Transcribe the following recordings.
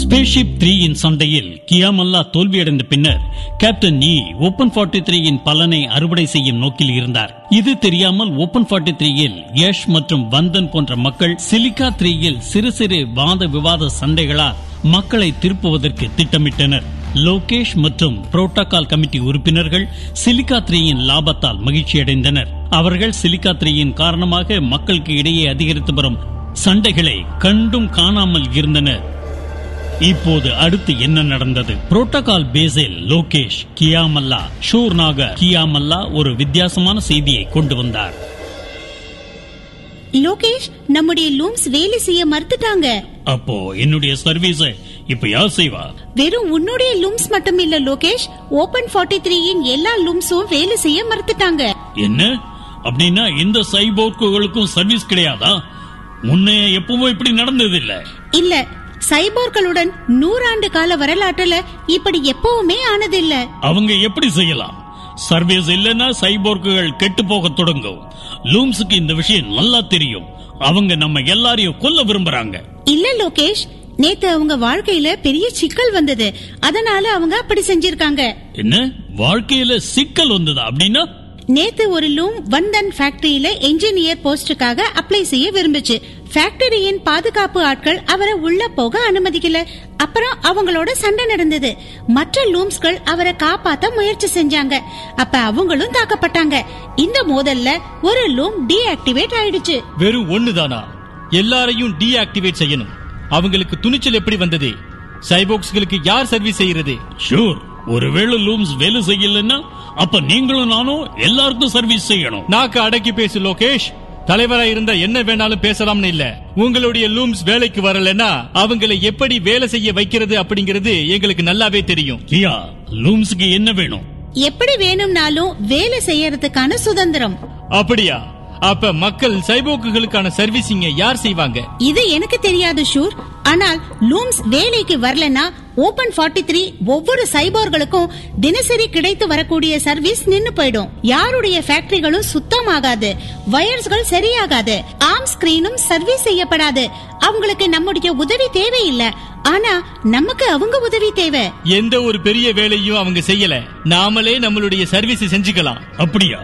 Spaceship த்ரீயின் சண்டையில் கியாமல்லா தோல்வியடைந்த பின்னர் கேப்டன் நீ ஓபன் ஃபார்ட்டி த்ரீயின் பலனை அறுவடை செய்யும் நோக்கில் இருந்தார். இது தெரியாமல் ஓபன் ஃபார்ட்டி த்ரீயில் யஷ் மற்றும் வந்தன் போன்ற மக்கள் சிலிகா த்ரீயில் சிறு சிறு வாத விவாத சண்டைகளால் மக்களை திருப்புவதற்கு திட்டமிட்டனர். லோகேஷ் மற்றும் புரோட்டோகால் கமிட்டி உறுப்பினர்கள் சிலிகா த்ரீயின் லாபத்தால் மகிழ்ச்சியடைந்தனர். அவர்கள் சிலிகா த்ரீயின் காரணமாக மக்களுக்கு இடையே அதிகரித்து வரும் சண்டைகளை கண்டும் காணாமல் இருந்தனர். இப்போது அடுத்து என்ன நடந்தது? புரோட்டோகால் பேஸில் லோகேஷ் கியாமல்லா ஷூர்னாக கியாமல்லா ஒரு வித்தியாசமான செய்தியை கொண்டு வந்தார். லோகேஷ் நம்முடைய லூம்ஸ் வேலை செய்ய மறுத்துட்டாங்க. அப்போ என்னுடைய சர்வீஸ இப்ப யார் செய்வா? வெறும் உன்னுடைய லூம்ஸ் மட்டும் இல்ல லோகேஷ். ஓபன் 43 த்ரீயின் எல்லா லூம்ஸும் வேலை செய்ய மறுத்துட்டாங்க. என்ன? அப்படின்னா இந்த சைபோர்க்குகளுக்கும் சர்வீஸ் கிடையாதா? முன்னே எப்பவும் இப்படி நடந்தது இல்ல இல்ல சைபோர்களுடன் நூறாண்டு கால வரலாற்றுல இப்படி எப்பவுமே ஆனதில்ல. அவங்க எப்படி செய்யலாம்? சர்வீஸ் இல்லைன்னா சைபோர்க்குகள் கெட்டு போக தொடங்கும். லூம்ஸுக்கு இந்த விஷயம் நல்லா தெரியும். அவங்க நம்ம எல்லாரையும் கொல்ல விரும்புறாங்க. இல்ல லோகேஷ் நேத்து அவங்க வாழ்க்கையில பெரிய சிக்கல் வந்தது. அதனால அவங்க அப்படி செஞ்சிருக்காங்க. என்ன? வாழ்க்கையில சிக்கல் வந்ததா அப்படின்னா? நேத்து ஒரு லூம் வந்தன் ஃபேக்டரியில என்ஜினியர் போஸ்டுக்காக அப்ளை செய்ய விரும்புச்சு. ஃபேக்டரியின் பாதுகாப்பு ஆட்கள் அவரை உள்ள போக அனுமதிக்கல. அப்புறம் அவங்களோட சண்டை நடந்தது. மற்ற லூம்ஸ்கள் அவரை காப்பாத்த முயற்சி செஞ்சாங்க. அப்ப அவங்களும் தாக்கப்பட்டாங்க. இந்த மோதல்ல ஒரு லூம் டீஆக்டிவேட் ஆயிடுச்சு. வெறும் ஒண்ணுதானா? எல்லாரையும் டீஆக்டிவேட் செய்யணும். அவங்களுக்கு துணிச்சல் எப்படி வந்தது? சைபோக்ஸ்களுக்கு யார் சர்வீஸ் செய்யறது? ஷூர் ஒருவேளை லூம்ஸ் வேலை செய்யலன்னா அப்ப நீங்களும் நானும் எல்லாருக்கும் சர்வீஸ் செய்யணும். நாக்கு அடக்கி பேசு லோகேஷ். தலைவரா இருந்தா என்ன வேணாலும் பேசலாம்னு இல்ல. உங்களுடைய லூம்ஸ் வேலைக்கு வரலன்னா அவங்களை எப்படி வேலை செய்ய வைக்கிறது அப்படிங்கிறது எங்களுக்கு நல்லாவே தெரியும். கியா லூம்ஸுக்கு என்ன வேணும்? எப்படி வேணும்னாலும் வேலை செய்யறதுக்கான சுதந்திரம். அப்படியா? அப்ப மக்கள் சைபோக்குகளுக்கான சர்வீசிங்க யார் செய்வாங்க? இது எனக்கு தெரியாது ஷூர். ஆனால் லூம்ஸ் வேலைக்கு வரலனா ஓபன் 43 த்ரீ ஒவ்வொரு சைபோர்களுக்கும் தினசரி கிடைத்து வரக்கூடிய சர்வீஸ் நின்னு போயிடும். யாருடைய ஃபேக்டரிகளும் சுத்தமாகாது வயர்ஸ்கள் சரியாகாது ஆர்ம் ஸ்கிரீனும் சர்வீஸ் செய்யப்படாது. அவங்களுக்கு நம்முடைய உதவி தேவையில்லை. ஆனா நமக்கு அவங்க உதவி தேவை. எந்த ஒரு பெரிய வேலையும் அவங்க செய்யல. நாமளே நம்மளுடைய சர்வீஸ் செஞ்சுக்கலாம். அப்படியா?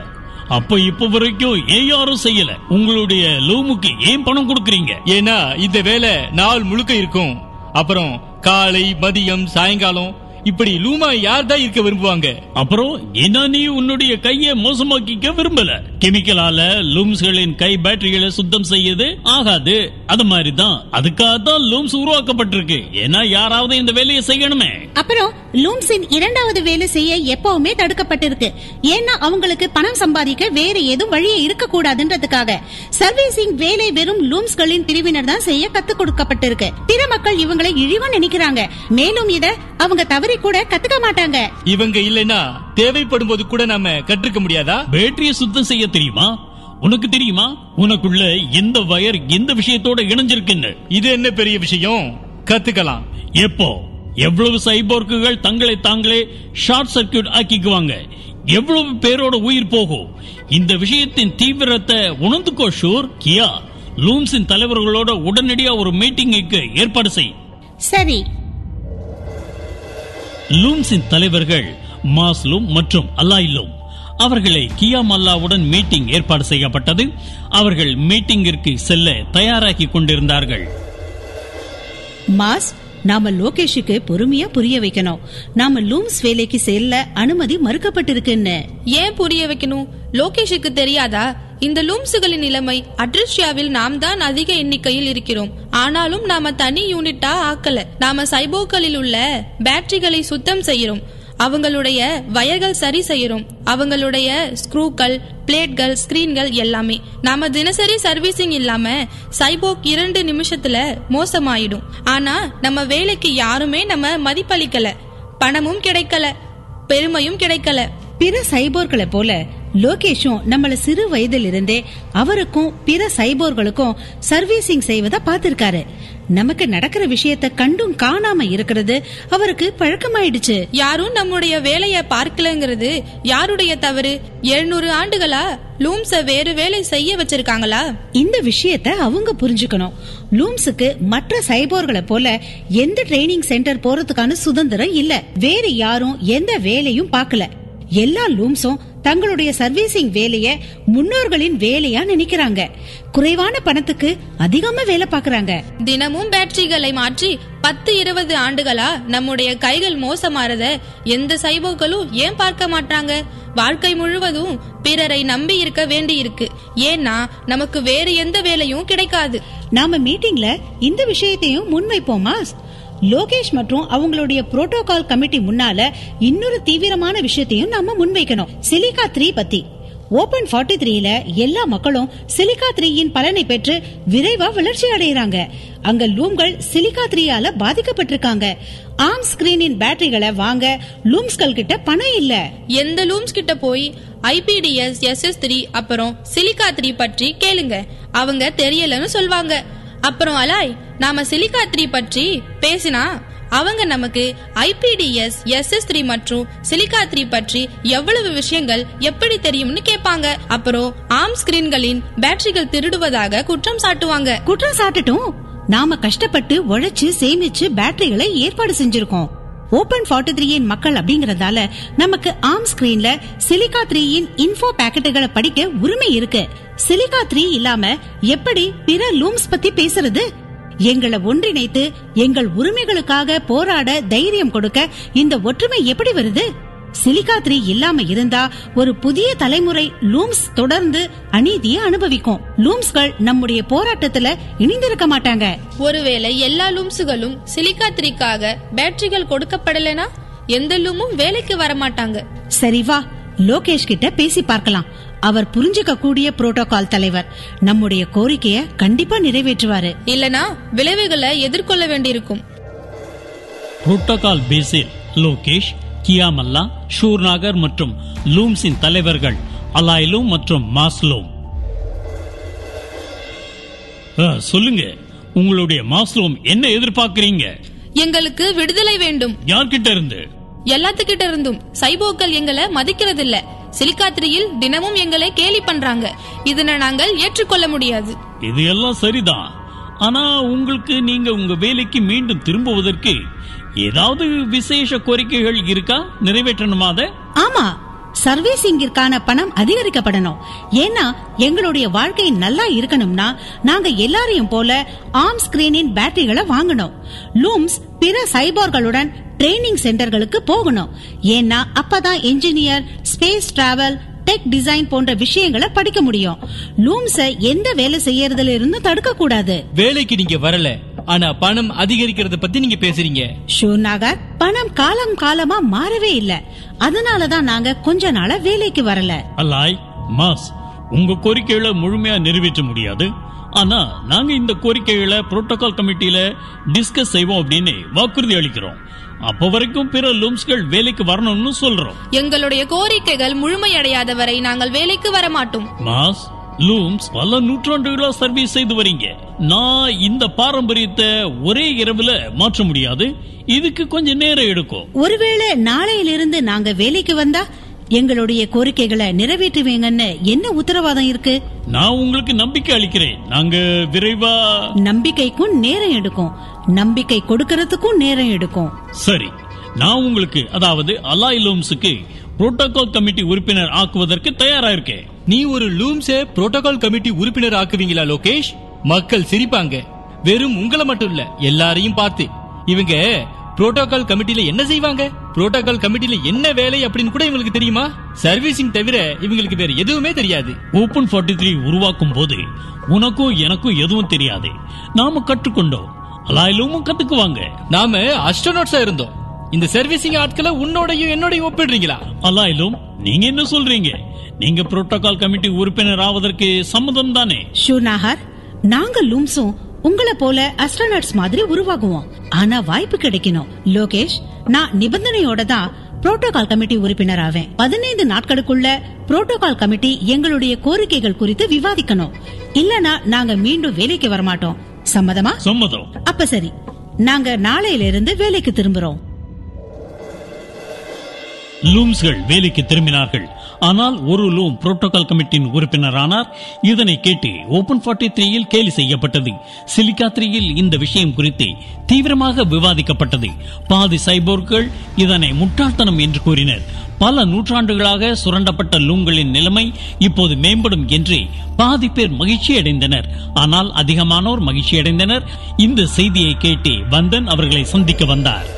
அப்ப இப்ப வரைக்கும் ஏன் யாரும் செய்யல? உங்களுடைய லூமுக்கு ஏன் பணம் கொடுக்கறீங்க? ஏன்னா இந்த வேலை நாள் முழுக்க இருக்கும். அப்புறம் காலை மதியம் சாயங்காலம் இப்படி லூமா யார் தான் இருக்க விரும்புவாங்க? அப்புறம் என்ன நீ உன்னுடைய கையை மோசமாக்கிக்க விரும்பல. கெமிக்கலால லூம்ஸ்களின் கை பேட்டரிகளை சுத்தம் செய்யது ஆகாது. அது மாதிரி தான் அதுக்காக தான் லூம்ஸ் உருவாக்கப்பட்டிருக்கு. ஏன்னா யாராவது இந்த வேலையை செய்யணுமே. அப்புறம் லூம்ஸின் இரண்டாவது வேலை செய்ய எப்பவுமே தடுக்கப்பட்டிருக்கு. ஏன்னா அவங்களுக்கு பணம் சம்பாதிக்க வேற எதுவும் வழியே இருக்க கூடாதுன்றதுக்காக சர்வீசிங் வேலை வெறும் லூம்ஸ்களின் பிரிவினர் தான் செய்ய கத்துக் கொடுக்கப்பட்டிருக்கு. பிற மக்கள் இவங்களை இழிவா நினைக்கிறாங்க. மேலும் இத அவங்க தவறி கூட கத்துக்க மாட்டாங்க. இவங்க இல்லைன்னா தேவைப்படும் போது கூட நாம கற்றுக்க முடியாதா? பேட்டரியை சுத்தம் செய்ய தெரியுமா? உனக்கு தெரியுமா? உனக்குள்ள எந்த வயர் எந்த விஷயத்தோட இணைஞ்சிருக்குன்னு? இது என்ன பெரிய விஷயம்? கத்துக்கலாம். எப்போ? எவ்வளவு சைபோர்க்குகள் தங்களை தாங்களே ஷார்ட் சர்க்கியூட் ஆக்கிக்குவாங்க. எவ்வளவு பேரோட உயிர் போகும்? இந்த விஷயத்தின் தீவிரத்தை உணர்ந்துக்கோ ஷூர். கியா லூம்ஸின் தலைவர்களோட உடனடியா ஒரு மீட்டிங்குக்கு ஏற்பாடு செய். சரி லூம்ஸின் தலைவர்கள் மாஸ்லூம் மற்றும் அல்லாயிலும் அவர்களை கியா மல்லாவுடன் மீட்டிங் ஏற்பாடு செய்யப்பட்டது. அவர்கள் மீட்டிங்கிற்கு செல்ல தயாராகி கொண்டிருந்தார்கள். மாஸ் நாம லோகேஷுக்கு பொறுமையா புரிய வைக்கணும். நாம லூம்ஸ் வேலைக்கு செல்ல அனுமதி மறுக்கப்பட்டிருக்குன்னு. ஏன் புரிய வைக்கணும்? லோகேஷுக்கு தெரியாதா? இந்த லூம்ஸுகளின் நிலைமை அட்ரிஷியாவில் நாம் தான் அதிக எண்ணிக்கையில் இருக்கிறோம். ஆனாலும் நாம தனி யூனிட்டா ஆக்கல. நாம சைபோக்களில் உள்ள பேட்டரிகளை சுத்தம் செய்யறோம் அவங்களுடைய வயர்கள் சரி செய்யறோம் அவங்களுடைய ஸ்க்ரூக்கள் பிளேட்கள் ஸ்கிரீன்கள் எல்லாமே. நாம தினசரி சர்வீசிங் இல்லாம சைபோக் இரண்டு நிமிஷத்துல மோசமாயிடும். ஆனா நம்ம வேலைக்கு யாருமே நம்ம மதிப்பளிக்கல. பணமும் கிடைக்கல. பெருமையும் கிடைக்கல. பிற சைபோர்களை போல லோகேஷும் நம்மள சிறு வயதில் இருந்தே அவருக்கும் பிற சைபோர்களுக்கும் சர்வீசிங் செய்வத பார்த்திருக்காரு. நமக்கு நடக்கிற விஷயத்த கண்டும் காணாம இருக்கிறது. அவருக்கு பழக்கமாயிடுச்சு. யாரும் நம்முடைய வேலைய பார்க்கலங்கிறது யாருடைய தவறு? எழுநூறு ஆண்டுகளா லூம்ஸ வேறு வேலை செய்ய வச்சிருக்காங்களா? இந்த விஷயத்த அவங்க புரிஞ்சுக்கணும். லூம்ஸுக்கு மற்ற சைபோர்களை போல எந்த ட்ரைனிங் சென்டர் போறதுக்கான சுதந்திரம் இல்ல. வேற யாரும் எந்த வேலையும் பார்க்கல. எல்லா லூம்ஸும் தங்களுடைய சர்வீசிங் வேலைய முன்னோர்களின் வேலையா நினைக்கிறாங்க. குறைவான பணத்துக்கு அதிகமா வேலை பாக்குறாங்க. தினமும் பேட்டரிகளை மாற்றி பத்து இருபது ஆண்டுகளா நம்முடைய கைகள் மோசமாறத எந்த சைபோக்களும் ஏன் பார்க்க மாட்டாங்க? வாழ்க்கை முழுவதும் பிறரை நம்பி இருக்க வேண்டி இருக்கு ஏன்னா நமக்கு வேறு எந்த வேலையும் கிடைக்காது. நாம மீட்டிங்ல இந்த விஷயத்தையும் முன்வைப்போமா? லோகேஷ் மற்றும் அவங்களுடைய புரோட்டோகால் கமிட்டி முன்னால இன்னொரு தீவிரமான விஷயத்தையும் நாம முன்வைக்கணும். சிலிகா த்ரீ பத்தி. ஓபன் 43 த்ரீல எல்லா மக்களும் சிலிகா த்ரீயின் பலனை பெற்று விரைவா வளர்ச்சி அடைகிறாங்க அங்க லூம்கள் சிலிகா த்ரீயால பாதிக்கப்பட்டிருக்காங்க. ஆம் ஸ்கிரீனின் பேட்டரிகளை வாங்க லூம்ஸ்கள் கிட்ட பணம் இல்ல. எந்த லூம்ஸ் கிட்ட போய் ஐபிடிஎஸ் எஸ்எஸ் த்ரீ அப்புறம் சிலிகா த்ரீ பற்றி கேளுங்க. அவங்க தெரியலன்னு சொல்வாங்க. அப்புறம் அலாய் நாம சிலிகா த்ரீ பற்றி பேசினா அவங்க நமக்கு ஐபிடிஎஸ் எஸ்எஸ் த்ரீ மற்றும் சிலிகா த்ரீ பற்றி எவ்வளவு விஷயங்கள் எப்படி தெரியும்னு கேட்பாங்க. அப்புறம் ஆம் ஸ்கிரீன்களின் பேட்டரிகள் திருடுவதாக குற்றம் சாட்டுவாங்க. குற்றம் சாட்டட்டும்? நாம கஷ்டப்பட்டு உழைச்சு சேமிச்சு பேட்டரிகளை ஏற்பாடு செஞ்சிருக்கோம். ஓபன் 43 த்ரீயின் மக்கள் அப்படிங்கறதால நமக்கு ஆம் ஸ்கிரீன்ல சிலிகா த்ரீயின் இன்ஃபோ பேக்கெட்டுகளை படிக்க உரிமை இருக்கு. சிலிகா த்ரீ இல்லாம எப்படி பிற லூம்ஸ் பத்தி பேசுறது? எங்களை ஒன்றிணைத்து எங்கள் உரிமைகளுக்காக போராட தைரியம் கொடுக்க இந்த ஒற்றுமை எப்படி வருது? சிலிகா த்ரீ இல்லாம இருந்தா ஒரு புதிய தலைமுறை லூம்ஸ் தொடர்ந்து அநீதியை அனுபவிக்கும். லூம்ஸ்கள் நம்முடைய போராட்டத்துல இணைந்திருக்க மாட்டாங்க. ஒருவேளை எல்லா லூம்ஸுகளும் சிலிகா த்ரீக்காக பேட்டரிகள் கொடுக்கப்படலைனா எந்த லூமும் வேலைக்கு வரமாட்டாங்க. சரி வா லோகேஷ் கிட்ட பேசி பார்க்கலாம். அவர் புரிஞ்சுக்க கூடிய புரோட்டோகால் தலைவர். நம்முடைய கோரிக்கைய கண்டிப்பா நிறைவேற்றுவாரு. இல்லனா விளைவுகளை எதிர்கொள்ள வேண்டியிருக்கும். புரோட்டோகால் பேஸில் லோகேஷ் கியாமல்லா ஷூர்நாகர் மற்றும் லூம்ஸின் தலைவர்கள் அலாய்லூம் மற்றும் மாஸ்லூம் சொல்லுங்க உங்களுடைய மாஸ்லூம் என்ன எதிர்பார்க்கறீங்க? எங்களுக்கு விடுதலை வேண்டும். யார்கிட்ட இருந்து? எல்லாத்துக்கிட்ட இருந்தும். சைபோக்கள் எங்களை மதிக்கிறதில்ல. சிலிக்காத்திரியில் தினமும் எங்களை கேலி பண்றாங்க. இதனை நாங்கள் ஏற்றுக்கொள்ள முடியாது. இது எல்லாம் சரிதான். ஆனா உங்களுக்கு நீங்க உங்க வேலைக்கு மீண்டும் திரும்புவதற்கு ஏதாவது விசேஷ கோரிக்கைகள் இருக்கா? நிறைவேற்றணுமா ஆமா. சர்வீசிங்கிற்கான பணம் அதிகரிக்கப்படணும். ஏன்னா எங்களுடைய வாழ்க்கை நல்லா இருக்கணும்னா நாங்க எல்லாரையும் போல ஆர்ம் ஸ்கிரீனின் பேட்டரிகளை வாங்கணும். லூம்ஸ் பிற சைபோர்களுடன் ட்ரைனிங் சென்டர்களுக்கு போகணும். ஏன்னா அப்பதான் engineer space travel tech design போன்ற விஷயங்களை படிக்க முடியும். லூம்ஸ எந்த வேலை செய்யறதுல இருந்து தடுக்க கூடாது வேலைக்கு நீங்க வரல. ஆனா பணம் அதிகரிக்கிறத பத்தி நீங்க பேசுறீங்க. ஷூர்நாகர் பணம் காலம் காலமா மாறவே இல்ல. அதனாலதான் நாங்க கொஞ்ச நாளா வேலைக்கு வரல. அல்லாய் மாஸ் உங்க கோரிக்கைகளை முழுமையா நிறைவேற்ற முடியாது. ஆனா நாங்க இந்த கோரிக்கைகளை புரோட்டோகால் கமிட்டியில டிஸ்கஸ் செய்வோம் அப்படின்னு வாக்குறுதி அளிக்கிறோம். அப்ப வரைக்கும் பிற லூம்ஸ்கள் வேலைக்கு வரணும்னு சொல்றோம். எங்களுடைய கோரிக்கைகள் முழுமையடையாத வரை நாங்கள் வேலைக்கு வர மாட்டோம் மாஸ் லூம்ஸ் பல நூற்றாண்டுகளா சர்வீஸ் செய்து வரீங்க. நான் இந்த பாரம்பரியத்தை ஒரே இரவுல மாற்ற முடியாது. இதுக்கு கொஞ்சம் நேரம் எடுக்கும். ஒருவேளை நாளையிலிருந்து நாங்க வேலைக்கு வந்தா எங்களுடைய கோரிக்கைகளை நிறைவேற்றுவீங்கன்னு என்ன உத்தரவாதம் இருக்கு? நான் உங்களுக்கு நம்பிக்கை அளிக்கிறேன். நாங்க விரைவா நம்பிக்கைக்கும் நேரம் எடுக்கும். நம்பிக்கை கொடுக்கறதுக்கும் நேரம் எடுக்கும். சரி. நான் உங்களுக்கு அதாவது அலாய் லூம்ஸுக்கு புரோட்டோகால் கமிட்டி உறுப்பினர் ஆக்குவதற்கு தயாரா இருக்கேன். நீ ஒரு லூம்ஸ புரோட்டோகால் கமிட்டி உறுப்பினர் ஆக்குவீங்களா லோகேஷ்? மக்கள் சிரிப்பாங்க. வெறும் உங்களை மட்டும் இல்ல எல்லாரையும் பார்த்து. இவங்க புரோட்டோகால் கமிட்டில என்ன செய்வாங்க? புரோட்டோகால் கமிட்டில என்ன வேலை அப்படின்னு கூட இவங்களுக்கு தெரியுமா? சர்வீசிங் தவிர இவங்களுக்கு வேற எதுவுமே தெரியாது. ஓபன் 43 த்ரீ உருவாக்கும் போது உனக்கும் எனக்கும் எதுவும் தெரியாது. நாம கற்றுக்கொண்டோம். அலாயிலும் கத்துக்குவாங்க. நாம அஸ்ட்ரோநாட்ஸா இருந்தோம். இந்த சர்வீசிங் ஆட்களை உன்னோடையும் என்னோடையும் ஒப்பிடுறீங்களா? அலாயிலும் நீங்க என்ன சொல்றீங்க? நீங்க புரோட்டோகால் கமிட்டி உறுப்பினர் ஆவதற்கு சம்மதம் தானே? ஷூர்நாகர் நாங்க லூம்ஸும் உங்களை போல அஸ்ட்ரோனட்ஸ் மாதிரி உருவாகுவோம். ஆனா வாய்ப்பு கிடைக்கணும். லோகேஷ் நான் நிபந்தனையோட தான் புரோட்டோகால் கமிட்டி உறுப்பினர் ஆவேன். பதினைந்து நாட்களுக்குள்ள புரோட்டோகால் கமிட்டி எங்களுடைய கோரிக்கைகள் குறித்து விவாதிக்கணும். இல்லனா நாங்க மீண்டும் வேலைக்கு வரமாட்டோம். சம்மதமா? சம்மதம். அப்ப சரி. நாங்க நாளையில இருந்து வேலைக்கு திரும்புறோம். லூம்ஸ்கள் வேலைக்கு திரும்பினார்கள். ஆனால் ஒரு லூம் புரோட்டோகால் கமிட்டியின் உறுப்பினரானார். இதனை கேட்டு ஓபன் 43 த்ரீயில் கேலி செய்யப்பட்டது. சிலிக்கா த்ரீயில் இந்த விஷயம் குறித்து தீவிரமாக விவாதிக்கப்பட்டது. பாதி சைபோர்கள் இதனை முட்டாள்தனம் என்று கூறினர். பல நூற்றாண்டுகளாக சுரண்டப்பட்ட லூம்களின் நிலைமை இப்போது மேம்படும் என்று பாதி பேர் மகிழ்ச்சி அடைந்தனர் ஆனால் அதிகமானோர் மகிழ்ச்சி அடைந்தனர் இந்த செய்தியை கேட்டு வந்தன் அவர்களை சந்திக்க வந்தார்.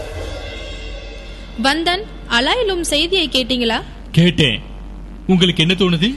வந்தன் அலாயிலும் செய்தியை கேட்டீங்களா? கேட்டேன். உங்களுக்கு என்ன தோணுது?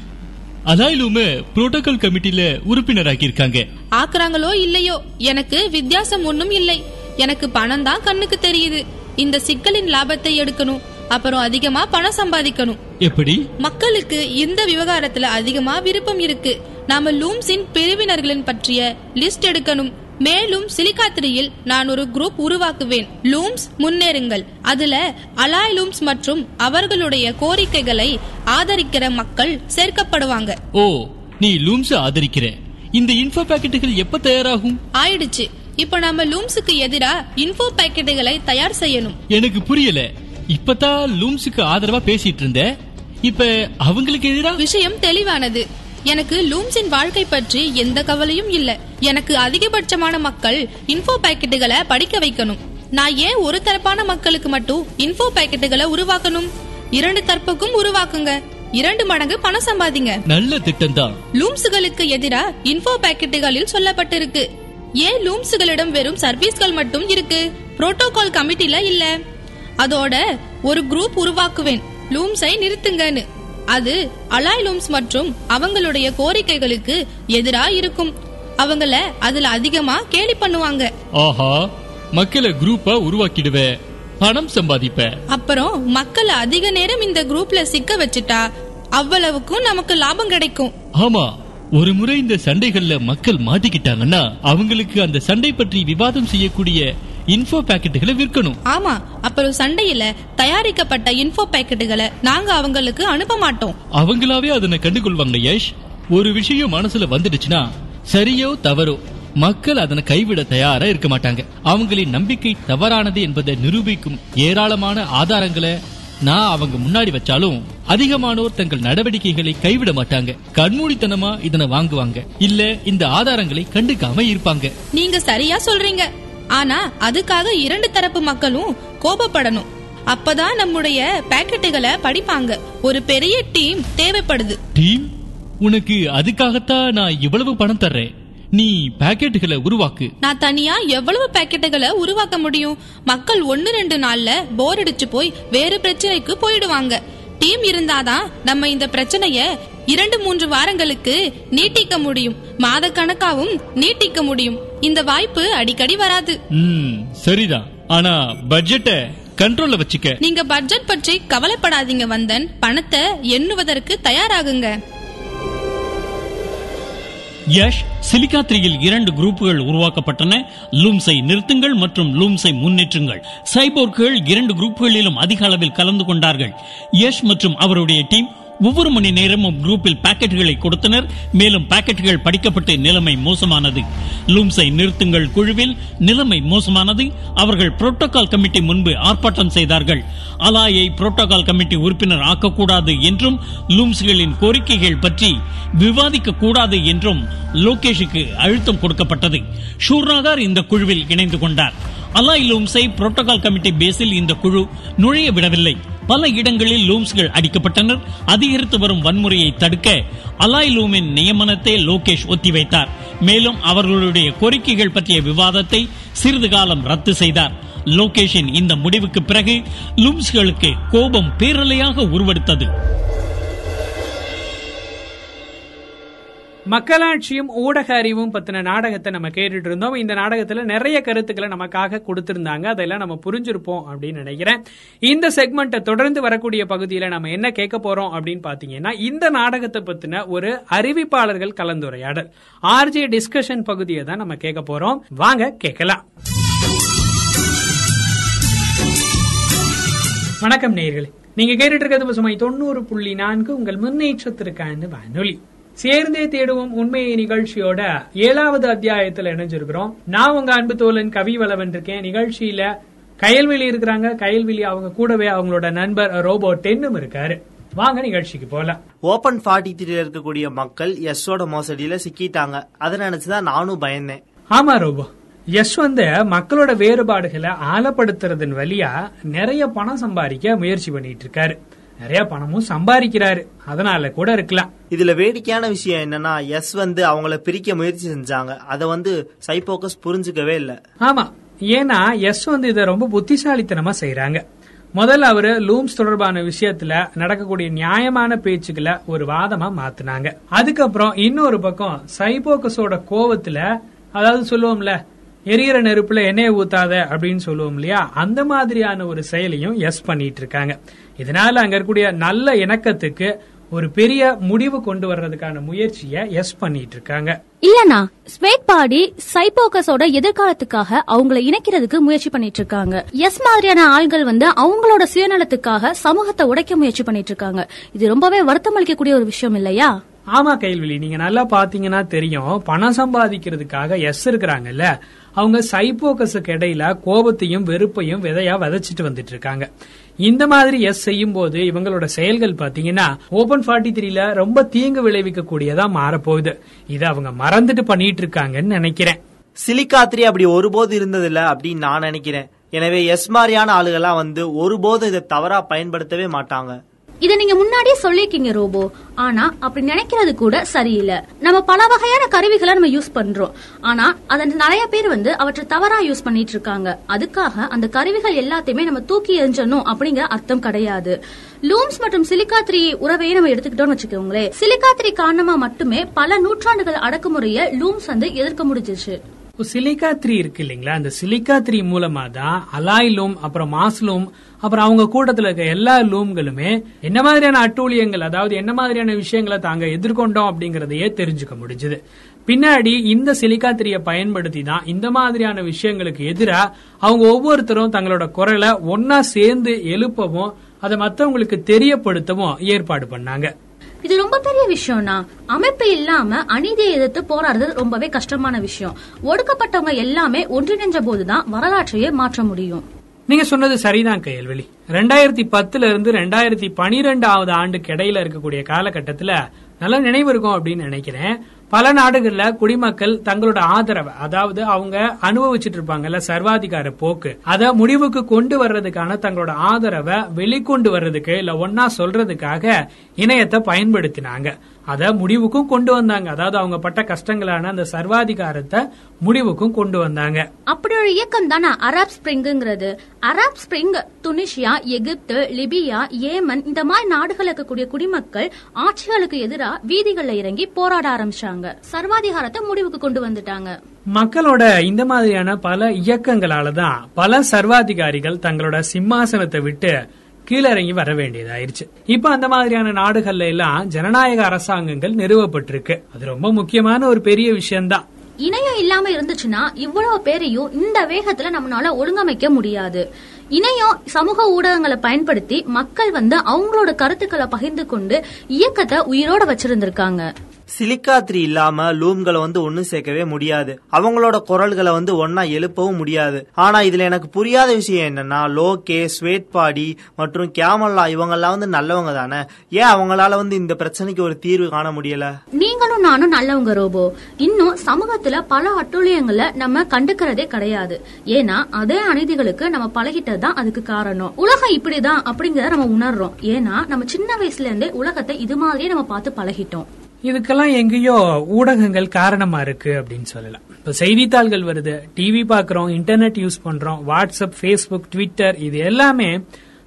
அலாயிலும புரோட்டோகால் கமிட்டில உறுப்பினராக்கி இருக்காங்க ஆக்குறாங்களோ இல்லையோ? எனக்கு வித்தியாசம் ஒண்ணும் இல்லை. எனக்கு பணம் தான் கண்ணுக்கு தெரியுது. இந்த சிக்கலின் லாபத்தை எடுக்கணும். அப்புறம் அதிகமா பணம் சம்பாதிக்கணும். எப்படி? மக்களுக்கு இந்த விவகாரத்துல அதிகமா விருப்பம் இருக்கு. நாம லூம்ஸின் பிரிவினர்களின் பற்றிய லிஸ்ட் எடுக்கணும். மேலும் சிலிகாத்திரியில் நான் ஒரு குரூப் உருவாக்குவேன். லூம்ஸ் முன்னேறுங்கள். அதுல அலாய் லூம்ஸ் மற்றும் அவர்களுடைய கோரிக்கைகளை ஆதரிக்கிற மக்கள் சேர்க்கப்படுவாங்க. ஓ நீ லூம்ஸ் ஆதரிக்கிற. இந்த இன்ஃபோ பாக்கெட்டுகள் எப்ப தயாராகும்? ஆயிடுச்சு. இப்போ நாம லூம்ஸுக்கு எதிரா இன்ஃபோ பாக்கெட்டுகளை தயார் செய்யணும். எனக்கு புரியல. இப்பதான் லூம்ஸுக்கு ஆதரவா பேசிட்டு இருந்த. இப்ப அவங்களுக்கு எதிரா? விஷயம் தெளிவானது. எனக்கு லூம்ஸின் வாழ்க்கை பற்றி எந்த கவலையும் இல்ல. எனக்கு அதிகபட்சமான மக்கள் இன்ஃபோ பாக்கெட்டுகளை படிக்க வைக்கணும். நான் ஏன் ஒரு தரப்பான மக்களுக்கு மட்டும் இன்ஃபோ பாக்கெட்டுகளை உருவாக்கணும்? இரண்டு தரப்புக்கும் உருவாக்குங்க. இரண்டு மடங்கு பணம் சம்பாதிங்க. நல்ல திட்டம் தான் லூம்ஸுகளுக்கு எதிரா இன்ஃபோ பாக்கெட்டுகளில் சொல்லப்பட்டிருக்கு. ஏன் லூம்ஸுகளிடம் வெறும் சர்வீஸ்கள் மட்டும் இருக்கு? புரோட்டோகால் கமிட்டில இல்ல. அதோட ஒரு குரூப் உருவாக்குவேன். லூம்ஸை நிறுத்துங்கன்னு. அது அலாய் லூம்ஸ் மற்றும் அவங்களுடைய கோரிக்கைகளுக்கு எதிரா இருக்கும் அவங்கள அதுல அதிகமா கேலி பண்ணுவாங்க. ஆஹா மக்களை குரூப்பா உருவாக்கிடுவ. பணம் சம்பாதிப்ப. அப்புறம் மக்களை அதிக நேரம் இந்த குரூப்ல சிக்க வச்சுட்டா அவ்வளவுக்கும் நமக்கு லாபம் கிடைக்கும். ஆமா ஒரு முறை இந்த சண்டைகள்ல மக்கள் மாட்டிக்கிட்டாங்கன்னா அவங்களுக்கு அந்த சண்டை பற்றி விவாதம் செய்யக்கூடிய இன்ஃபோ பாக்கெட்டுகளை விற்கணும். ஆமா அப்புறம் சண்டையில தயாரிக்கப்பட்ட இன்ஃபோ பாக்கெட்டுகளை நாங்க அவங்களுக்கு அனுப்ப மாட்டோம். அவங்களாவே அதனை கண்டுகொள்வாங்க யஷ். ஒரு விஷயம் மனசுல வந்துடுச்சுன்னா சரியோ தவறோ மக்கள் அதனை கைவிட தயாரா இருக்க மாட்டாங்க. அவங்களின் நம்பிக்கை தவறானது என்பதை நிரூபிக்கும் ஏராளமான ஆதாரங்களை நான் அவங்க முன்னாடி வச்சாலும் அதிகமானோர் தங்கள் நடவடிக்கைகளை கைவிட மாட்டாங்க. கண்மூடித்தனமா இதனை வாங்குவாங்க. இல்ல இந்த ஆதாரங்களை கண்டுக்காம இருப்பாங்க. நீங்க சரியா சொல்றீங்க. ஆனா அதுக்காக இரண்டு தரப்பு மக்களும் கோபப்படணும். அப்பதான் நம்முடைய பாக்கெட்டுகளை படிப்பாங்க. ஒரு பெரிய டீம் தேவைப்படுது. டீம்? உனக்கு அதுக்காகத்தான் நான் இவ்வளவு பணம் தர்றேன். நீ பாக்கெட்டுகளை உருவாக்கு. நான் தனியா எவ்வளவு பாக்கெட்டுகளை உருவாக்க முடியும்? மக்கள் ஒன்னு ரெண்டு நாள்ல போர் அடிச்சு போய் வேறு பிரச்சனைக்கு போயிடுவாங்க. டீம் இருந்தாதான் நம்ம இந்த பிரச்சனைய இரண்டு மூன்று வாரங்களுக்கு நீட்டிக்க முடியும். மாத கணக்காவும் நீட்டிக்க முடியும். இந்த வாய்ப்பு அடிக்கடி வராது. ம் சரிதான். ஆனா பட்ஜெட்டை கண்ட்ரோல்ல வச்சுக்க. நீங்க பட்ஜெட் பற்றி கவலைப்படாதீங்க வந்தன். பணத்தை எண்ணுவதற்கு தயாராகுங்க. யஷ் சிலிக்கா த்ரீயில் இரண்டு குரூப்புகள் உருவாக்கப்பட்டன. லூம்ஸை நிறுத்துங்கள் மற்றும் லூம்ஸை முன்னேற்றுங்கள். சைபோர்க்குகள் இரண்டு குரூப்புகளிலும் அதிக அளவில் கலந்து கொண்டார்கள். யஷ் மற்றும் அவருடைய டீம் ஒவ்வொரு மணி நேரமும் குரூப்பில் பாக்கெட்டுகளை கொடுத்தனர். மேலும் பாக்கெட்டுகள் படிக்கப்பட்டு நிலைமை மோசமானது. லூம்ஸை நிறுத்துங்கள் குழுவில் நிலைமை மோசமானது. அவர்கள் புரோட்டோகால் கமிட்டி முன்பு ஆர்ப்பாட்டம் செய்தார்கள். அலாயை புரோட்டோகால் கமிட்டி உறுப்பினர் ஆக்கக்கூடாது என்றும் லூம்ஸ்களின் கோரிக்கைகள் பற்றி விவாதிக்க கூடாது என்றும் லோகேஷுக்கு அழுத்தம் கொடுக்கப்பட்டது. ஷூர்நாகார் இந்த குழுவில் இணைந்து கொண்டார். அலாய் லூம்ஸை புரோட்டோகால் கமிட்டி பேஸில் இந்த குழு நுழைய விடவில்லை. பல இடங்களில் லூம்ஸ்கள் அடிக்கப்பட்டனர். அதிகரித்து வரும் வன்முறையை தடுக்க அலாய் லூமின் நியமனத்தை லோகேஷ் ஒத்திவைத்தார். மேலும் அவர்களுடைய கோரிக்கைகள் பற்றிய விவாதத்தை சிறிது காலம் ரத்து செய்தார். லோகேஷின் இந்த முடிவுக்கு பிறகு லூம்ஸ்களுக்கு கோபம் பேரலையாக உருவெடுத்தது. மக்களாட்சியும் ஊடக அறிவும் பத்தின நாடகத்தை நம்ம கேட்டுட்டு இருந்தோம் இந்த நாடகத்துல நிறைய கருத்துக்களை நமக்காக கொடுத்திருந்தாங்க. அதெல்லாம் நம்ம புரிஞ்சிருப்போம் அப்படின்னு நினைக்கிறேன். இந்த செக்மெண்ட்டை தொடர்ந்து வரக்கூடிய பகுதியில நம்ம என்ன கேட்க போறோம் அப்படின்னு பாத்தீங்கன்னா இந்த நாடகத்தை பத்தின ஒரு அறிவிப்பாளர்கள் கலந்துரையாடல். ஆர்ஜே டிஸ்கஷன் பகுதியை தான் நம்ம கேட்க போறோம். வாங்க கேட்கலாம். வணக்கம் நேயர்களே. நீங்க கேட்டுட்டு இருக்கிறது சுமை தொண்ணூறு புள்ளி நான்கு. உங்கள் முன்னேற்றத்திற்கான வானொலி. சேர்ந்தே தேடுவோம் உண்மையை நிகழ்ச்சியோட ஏழாவது அத்தியாயத்துல இணைஞ்சிருக்கிறோம். நான் உங்க அன்பு தோழன் கவி வளவன் இருக்கேன். நிகழ்ச்சியில கயல்வெளி இருக்கிறாங்க. கயல்வெளி அவங்க கூடவே அவங்களோட நண்பர் ரோபோ டென்னும் இருக்காரு. வாங்க நிகழ்ச்சிக்கு போலாம். ஓபன் ஃபார்ட்டி த்ரீல இருக்கக்கூடிய மக்கள் எஸ்ஸோட மோசடியில சிக்கிட்டாங்க. அதை நினைச்சுதான் நானும் பயந்தேன். ஆமா ரோபோ. எஸ் வந்து மக்களோட வேறுபாடுகளை ஆழப்படுத்துறதன் வழியா நிறைய பணம் சம்பாதிக்க முயற்சி பண்ணிட்டு இருக்காரு. நிறைய பணமும் சம்பாதிக்கிறாரு. அதனால கூட இருக்கலாம். இதுல வேடிக்கையான விஷயம் என்னன்னா எஸ் வந்து அவங்கள பிரிக்க முயற்சி செஞ்சாங்க. அதை வந்து சைபோக்கஸ் புரிஞ்சுக்கவே இல்ல. ஆமா. ஏன்னா எஸ் வந்து இதை ரொம்ப புத்திசாலித்தனமா செய்யறாங்க முதல்ல அவரு லூம்ஸ் தொடர்பான விஷயத்துல நடக்கக்கூடிய நியாயமான பேச்சுக்களை ஒரு வாதமா மாத்துனாங்க. அதுக்கப்புறம் இன்னொரு பக்கம் சைபோக்கஸோட கோவத்துல அதாவது சொல்லுவோம்ல எரியிற நெருப்புல எண்ணெயை ஊத்தாத அப்படின்னு சொல்லுவோம் இல்லையா? அந்த மாதிரியான ஒரு செயலையும் எஸ் பண்ணிட்டு இருக்காங்க. இதனால அங்க இருக்கக்கூடிய நல்ல இணக்கத்துக்கு ஒரு பெரிய முடிவு கொண்டு வர்றதுக்கான முயற்சியை எஸ் பண்ணிட்டு இருக்காங்க. இல்லனா ஸ்வேட் பாடி சைபோக்கஸோட எதிர்காலத்துக்காக அவங்கள இணைக்கிறதுக்கு முயற்சி பண்ணிட்டு இருக்காங்க. எஸ் மாதிரியான ஆள்கள் வந்து அவங்களோட சுயநலத்துக்காக சமூகத்தை உடைக்க முயற்சி பண்ணிட்டு இருக்காங்க. இது ரொம்பவே வருத்தம் அளிக்கக்கூடிய ஒரு விஷயம் இல்லையா? ஆமா கைல்வெளி நீங்க நல்லா பாத்தீங்கன்னா தெரியும் பணம் சம்பாதிக்கிறதுக்காக எஸ் இருக்கிறாங்கல்ல. அவங்க சைபோக்கஸுக்கு இடையில கோபத்தையும் வெறுப்பையும் விதையா விதைச்சிட்டு வந்துட்டு இருக்காங்க இந்த மாதிரி எஸ் செய்யும் போது இவங்களோட செயல்கள் பாத்தீங்கன்னா ஓபன் ஃபார்ட்டி த்ரீல ரொம்ப தீங்கு விளைவிக்க கூடியதா மாறப்போகுது. இதை அவங்க மறந்துட்டு பண்ணிட்டு இருக்காங்கன்னு நினைக்கிறேன். சிலிக்காத்திரி அப்படி ஒருபோது இருந்ததில்ல அப்படின்னு நான் நினைக்கிறேன். எனவே எஸ் மாதிரியான ஆளுகள்லாம் வந்து ஒருபோதும் இதை தவறா பயன்படுத்தவே மாட்டாங்க. இத நீங்க முன்னாடியே சொல்லிருக்கீங்க ரோபோ. ஆனா அப்படி நினைக்கிறது கூட சரியில்லை. நம்ம பல வகையான கருவிகளை நம்ம யூஸ் பண்றோம். ஆனா அத நிறைய பேர் வந்து அவற்றை தவறா யூஸ் பண்ணிட்டு இருக்காங்க அதுக்காக அந்த கருவிகள் எல்லாத்தையுமே நம்ம தூக்கி எறிஞ்சணும் அப்படிங்கிற அர்த்தம் கிடையாது. லூம்ஸ் மற்றும் சிலிக்கா த்ரீ உறவையே நம்ம எடுத்துக்கிட்டோம்னு வச்சுக்கோங்களேன். சிலிக்காத்திரி காரணமா மட்டுமே பல நூற்றாண்டுகள் அடக்குமுறையை லூம்ஸ் வந்து எதிர்க்க முடிஞ்சிச்சு. சிலிக்கா த்ரீ இருக்கு இல்லைங்களா? அந்த சிலிக்கா த்ரீ மூலமா தான் அலாய் லூம் அப்புறம் மாஸ்லூம் அப்புறம் அவங்க கூட்டத்துல இருக்க எல்லா லூம்களுமே என்ன மாதிரியான அட்டூழியங்கள் அதாவது என்ன மாதிரியான விஷயங்களை தாங்க எதிர்கொண்டோம் அப்படிங்கறதையே தெரிஞ்சுக்க முடிஞ்சது. பின்னாடி இந்த சிலிக்கா பயன்படுத்தி தான் இந்த மாதிரியான விஷயங்களுக்கு எதிரா அவங்க ஒவ்வொருத்தரும் தங்களோட குரலை ஒன்னா சேர்ந்து எழுப்பவும் அதை மத்தவங்களுக்கு தெரியப்படுத்தவும் ஏற்பாடு பண்ணாங்க. இது ரொம்ப பெரிய விஷயம்னா அமைப்பு இல்லாம அநீதியை எதிர்த்து போராடுறது ரொம்பவே கஷ்டமான விஷயம். ஒடுக்கப்பட்டவங்க எல்லாமே ஒன்றிணைஞ்ச போதுதான் வரலாற்றையே மாற்ற முடியும். நீங்க சொன்னது சரிதான் கையல்வெளி ரெண்டாயிரத்தி பத்துல இருந்து ரெண்டாயிரத்தி பனிரெண்டாவது ஆண்டுக்கு இடையில இருக்கக்கூடிய காலகட்டத்துல நல்லா நினைவு இருக்கும் அப்படின்னு நினைக்கிறேன். பல நாடுகள்ல குடிமக்கள் தங்களோட ஆதரவை அதாவது அவங்க அனுபவிச்சுட்டு இருப்பாங்கல்ல சர்வாதிகார போக்கு அத முடிவுக்கு கொண்டு வர்றதுக்கான தங்களோட ஆதரவை வெளிக்கொண்டு வர்றதுக்கு இல்ல ஒன்னா சொல்றதுக்காக இணையத்தை பயன்படுத்தினாங்க. அத முடிவுக்கும் கொண்டு வந்தாங்க. அதாவது அவங்க பட்ட கஷ்டங்களான அந்த சர்வாதிகாரத்தை முடிவுக்கும் கொண்டு வந்தாங்க. அப்படி ஒரு இயக்கம் தானே? Arab ஸ்பிரிங்கிறது Arab spring Tunisia Egypt Libya Yemen இந்த மாதிரி நாடுகள் இருக்கக்கூடிய குடிமக்கள் ஆட்சிகளுக்கு எதிராக வீதிகள்ல இறங்கி போராட ஆரம்பிச்சாங்க. சர்வாதிகாரத்தை முடிவுக்கு கொண்டு வந்துட்டாங்க. மக்களோட இந்த மாதிரியான பல இயக்கங்களால தான் பல சர்வாதிகாரிகள் தங்களோட சிம்மாசனத்தை விட்டு கீழிறங்கி வர வேண்டியதாயிருச்சு. இப்ப அந்த மாதிரியான நாடுகள்ல எல்லாம் ஜனநாயக அரசாங்கங்கள் நிறுவப்பட்டிருக்கு. அது ரொம்ப முக்கியமான ஒரு பெரிய விஷயம்தான். இணையம் இல்லாம இருந்துச்சுன்னா இவ்வளவு பேரையும் இந்த வேகத்துல நம்மளால ஒழுங்கமைக்க முடியாது. இணையம் சமூக ஊடகங்களை பயன்படுத்தி மக்கள் வந்து அவங்களோட கருத்துக்களை பகிர்ந்து கொண்டு இயக்கத்தை உயிரோட வச்சிருந்திருக்காங்க. சிலிக்கா த்ரீ இல்லாம லூம்களை வந்து ஒன்னு சேர்க்கவே முடியாது. அவங்களோட குரல்களை வந்து ஒன்னா எழுப்பவும் முடியாது. ஆனா இதுல எனக்கு புரியாத விஷயம் என்னன்னா லோகே ஸ்வேட்பாடி மற்றும் கேமல்லா இவங்கெல்லாம் வந்து நல்லவங்க தானே? ஏன் அவங்களால வந்து இந்த பிரச்சனைக்கு ஒரு தீர்வு காண முடியல? நீங்களும் நானும் நல்லவங்க ரோபோ. இன்னும் சமூகத்துல பல அட்டூழியங்களை நம்ம கண்டுக்கிறதே கிடையாது. ஏன்னா அதே அநீதிகளுக்கு நம்ம பழகிட்டது தான் அதுக்கு காரணம். உலகம் இப்படிதான் அப்படிங்கறத நம்ம உணர்றோம். ஏன்னா நம்ம சின்ன வயசுல இருந்தே உலகத்தை இது மாதிரியே நம்ம பார்த்து பழகிட்டோம். இதுக்கெல்லாம் எங்கேயோ ஊடகங்கள் காரணமா இருக்கு அப்படின்னு சொல்லலாம். இப்ப செய்தித்தாள்கள் வருது. டிவி பாக்குறோம் இன்டர்நெட் யூஸ் பண்றோம் வாட்ஸ்அப் ஃபேஸ்புக் ட்விட்டர் இது எல்லாமே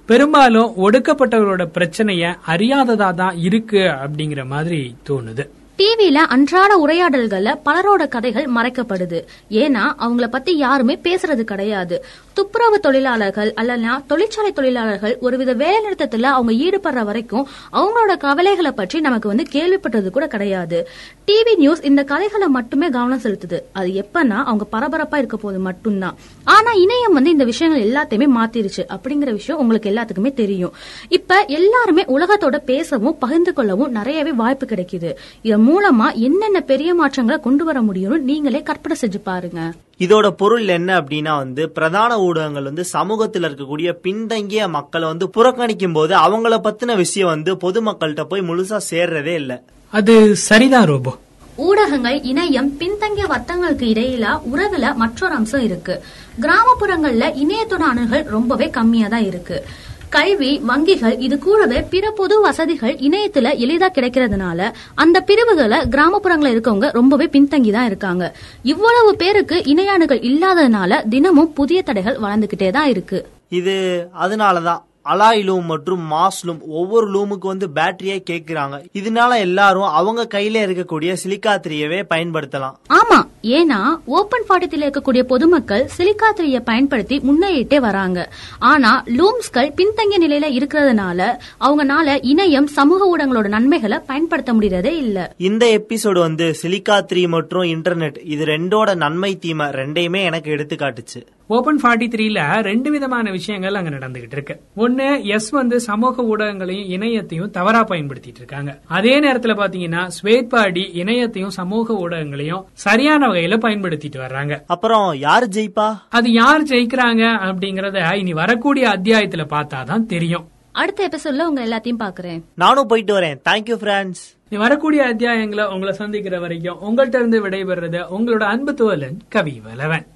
பெரும்பாலும் ஒடுக்கப்பட்டவரோட பிரச்சனைய அறியாததா தான் இருக்கு அப்படிங்கிற மாதிரி தோணுது. டிவியில அன்றாட உரையாடல்கள்ல பலரோட கதைகள் மறைக்கப்படுது. ஏன்னா அவங்கள பத்தி யாருமே பேசுறது கிடையாது. துப்புரவு தொழிலாளர்கள் அல்லனா தொழிற்சாலை தொழிலாளர்கள் ஒருவித வேலை நிறுத்தத்துல அவங்க ஈடுபடுற வரைக்கும் அவங்களோட கவலைகளை பற்றி நமக்கு வந்து கேள்விப்பட்டது கூட கிடையாது. டிவி நியூஸ் இந்த கதைகளை மட்டுமே கவனம் செலுத்துது. அது எப்பன்னா அவங்க பரபரப்பா இருக்க போது மட்டும்தான். ஆனா இணையம் வந்து இந்த விஷயங்கள் எல்லாத்தையுமே மாத்திருச்சு அப்படிங்கிற விஷயம் உங்களுக்கு எல்லாத்துக்குமே தெரியும். இப்ப எல்லாருமே உலகத்தோட பேசவும் பகிர்ந்து கொள்ளவும் நிறையவே வாய்ப்பு கிடைக்குது. இதன் மூலமா என்னென்ன பெரிய மாற்றங்களை கொண்டு வர முடியும்னு நீங்களே கற்பனை செஞ்சு பாருங்க. இதோட பொருள் என்ன அப்படின்னா வந்து பிரதான ஊடகங்கள் வந்து சமூகத்தில் இருக்கக்கூடிய பின்தங்கிய மக்களை வந்து புறக்கணிக்கும் போது அவங்கள பத்தின விஷயம் வந்து பொதுமக்கள்கிட்ட போய் முழுசா சேர்றதே இல்ல. அது சரிதான் ரோபோ. ஊடகங்கள் இணையம் பின்தங்கிய வர்த்தங்களுக்கு இடையில உறவுல மற்றொரு அம்சம் இருக்கு. கிராமப்புறங்கள்ல இணையத்தோட அணுகல் ரொம்பவே கம்மியா தான் இருக்கு. கல்வி வங்கிகள் இது கூடவே பிற பொது வசதிகள் இணையத்துல எளிதா கிடைக்கிறதுனால அந்த பிரிவுகளை கிராமப்புறங்கள்ல இருக்கவங்க ரொம்பவே பின்தங்கி தான் இருக்காங்க. இவ்வளவு பேருக்கு இணையானுகள் இல்லாததுனால தினமும் புதிய தடைகள் வளர்ந்துகிட்டே தான் இருக்கு. இது அதனாலதான் அலாய் லூம் மற்றும் மாஸ் லூம் ஒவ்வொரு லூமுக்கு வந்து பேட்டரியே கேக்குறாங்க. இதனால எல்லாரும் அவங்க கையில இருக்கக்கூடிய சிலிக்கா த்ரீயவே பயன்படுத்தலாம். ஆமா ஏன்னா ஓபன் பாட்டத்தில் இருக்கக்கூடிய பொதுமக்கள் சிலிக்காத்திரியை பயன்படுத்தி முன்னேறிட்டே வராங்க. ஆனா லூம்ஸ்கள் பின்தங்கிய நிலையில இருக்கிறதுனால அவங்கனால இணையம் சமூக ஊடகங்களோட நன்மைகளை பயன்படுத்த முடியறதே இல்ல. இந்த எபிசோடு வந்து சிலிக்கா த்ரீ மற்றும் இன்டர்நெட் இது ரெண்டோட நன்மை தீமை ரெண்டையுமே எனக்கு எடுத்து காட்டுச்சு ஓபன் ஃபார்ட்டி த்ரீல ரெண்டு விதமான விஷயங்கள் அங்க நடந்துகிட்டு இருக்கு. ஒன்னு எஸ் வந்து சமூக ஊடகங்களையும் இணையத்தையும் தவறா பயன்படுத்திட்டு இருக்காங்க. அதே நேரத்துல பாத்தீங்கன்னா ஸ்வேட்பாடி இணையத்தையும் சமூக ஊடகங்களையும் சரியான வகையில பயன்படுத்திட்டு வர்றாங்க. அப்புறம் யாரு ஜெயிப்பா? அது யார் ஜெயிக்கிறாங்க அப்படிங்கறத இனி வரக்கூடிய அத்தியாயத்துல பார்த்தாதான் தெரியும். அடுத்த எபிசோட்ல உங்க எல்லாத்தையும் பாக்குறேன் நானும் போயிட்டு வரேன். தேங்க்யூ ஃப்ரெண்ட்ஸ் இனி வரக்கூடிய அத்தியாயங்களை உங்களை சந்திக்கிற வரைக்கும் உங்கள்ட்ட இருந்து விடைபெறது உங்களோட அன்பு தோழன் கவி வலவன்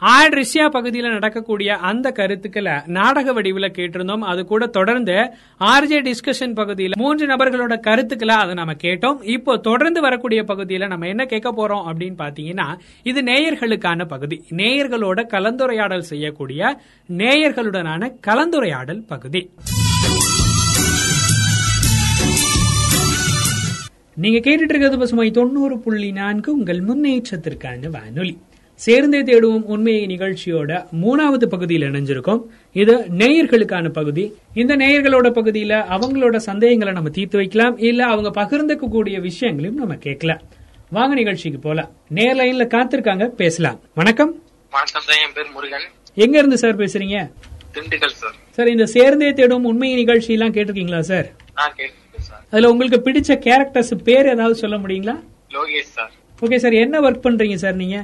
ஆல் ரிஷியா பகுதியில் நடக்கக்கூடிய அந்த கருத்துக்களை நாடக வடிவில் கேட்டிருந்தோம். அது கூட தொடர்ந்து ஆர்ஜே டிஸ்கஷன் பகுதியில் மூன்று நபர்களோட கருத்துக்களை அதை நம்ம கேட்டோம். இப்போ தொடர்ந்து வரக்கூடிய பகுதியில் நம்ம என்ன கேட்க போறோம் அப்படின்னு பாத்தீங்கன்னா இது நேயர்களுக்கான பகுதி. நேயர்களோட கலந்துரையாடல் செய்யக்கூடிய நேயர்களுடனான கலந்துரையாடல் பகுதி. நீங்க கேட்டுட்டு இருக்கிறது பசுமை தொண்ணூறு புள்ளி நான்கு உங்கள் முன்னேற்றத்திற்கான வானொலி. சேர்ந்தே தேடுவோம் உண்மையை நிகழ்ச்சியோட மூணாவது பகுதியில் இணைஞ்சிருக்கோம். இது நேயர்களுக்கான பகுதி. இந்த நேயர்களோட பகுதியில அவங்களோட சந்தேகங்களை நம்ம தீர்த்து வைக்கலாம். இல்ல அவங்க பகிர்ந்துக்க கூடிய விஷயங்களையும் நம்ம கேட்கலாம். வாங்க நிகழ்ச்சிக்கு போலாம். நேர் லைன்ல காத்திருக்காங்க பேசலாம். வணக்கம். வணக்கம் சார் என் பேர் முருகன். எங்க இருந்து சார் பேசுறீங்க? திண்டுக்கல் சார். சார் இந்த சேர்ந்தே தேடும் உண்மை நிகழ்ச்சி எல்லாம் கேட்டிருக்கீங்களா சார்? அதுல உங்களுக்கு பிடிச்ச கேரக்டர்ஸ் பேர் ஏதாவது சொல்ல முடியுங்களா? லோகேஷ் சார். ஓகே சார் என்ன ஒர்க் பண்றீங்க சார் நீங்க?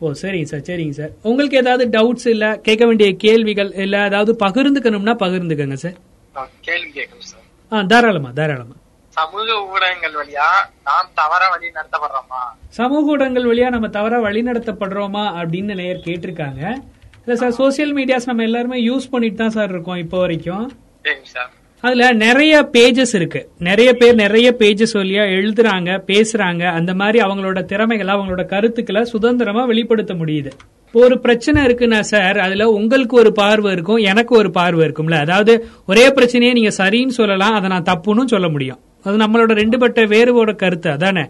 ஓ சரிங்க சார் சரிங்க சார் உங்களுக்கு ஏதாவது டவுட்ஸ் இல்ல? கேட்க வேண்டிய கேள்விகள் இல்ல? ஏதாவது பகிர்ந்துக்கணும்னா பகிர்ந்துக்கங்க சார் கேள்வி கேட்கணும் சார் ஆ தாராளமா தாராளமா. சமூக ஊடகங்கள் வழியா நாம் தவற வழி நடத்தப்படுறோமா? சமூக ஊடகங்கள் வழியா நம்ம தவறா வழிநடத்தப்படுறோமா அப்படின்னு நேயர் கேட்டிருக்காங்க. இல்ல சார் சோசியல் மீடியாஸ் நம்ம எல்லாருமே யூஸ் பண்ணிட்டு தான் சார் இருக்கோம் இப்போ வரைக்கும். சரிங்க சார் அதுல நிறைய பேஜஸ் இருக்கு. நிறைய பேர் நிறைய பேஜஸ் வழியா எழுதுறாங்க பேசுறாங்க. அந்த மாதிரி அவங்களோட திறமைகளை அவங்களோட கருத்துக்களை சுதந்திரமா வெளிப்படுத்த முடியுது. ஒரு பிரச்சனை இருக்குன்னா சார் அதுல உங்களுக்கு ஒரு பார்வை இருக்கும் எனக்கு ஒரு பார்வை இருக்கும்ல. அதாவது ஒரே பிரச்சனையை நீங்க சரின்னு சொல்லலாம் அதை நான் தப்புன்னு சொல்ல முடியும். அது நம்மளோட ரெண்டுபட்ட வேறுபோட கருத்து அதானே?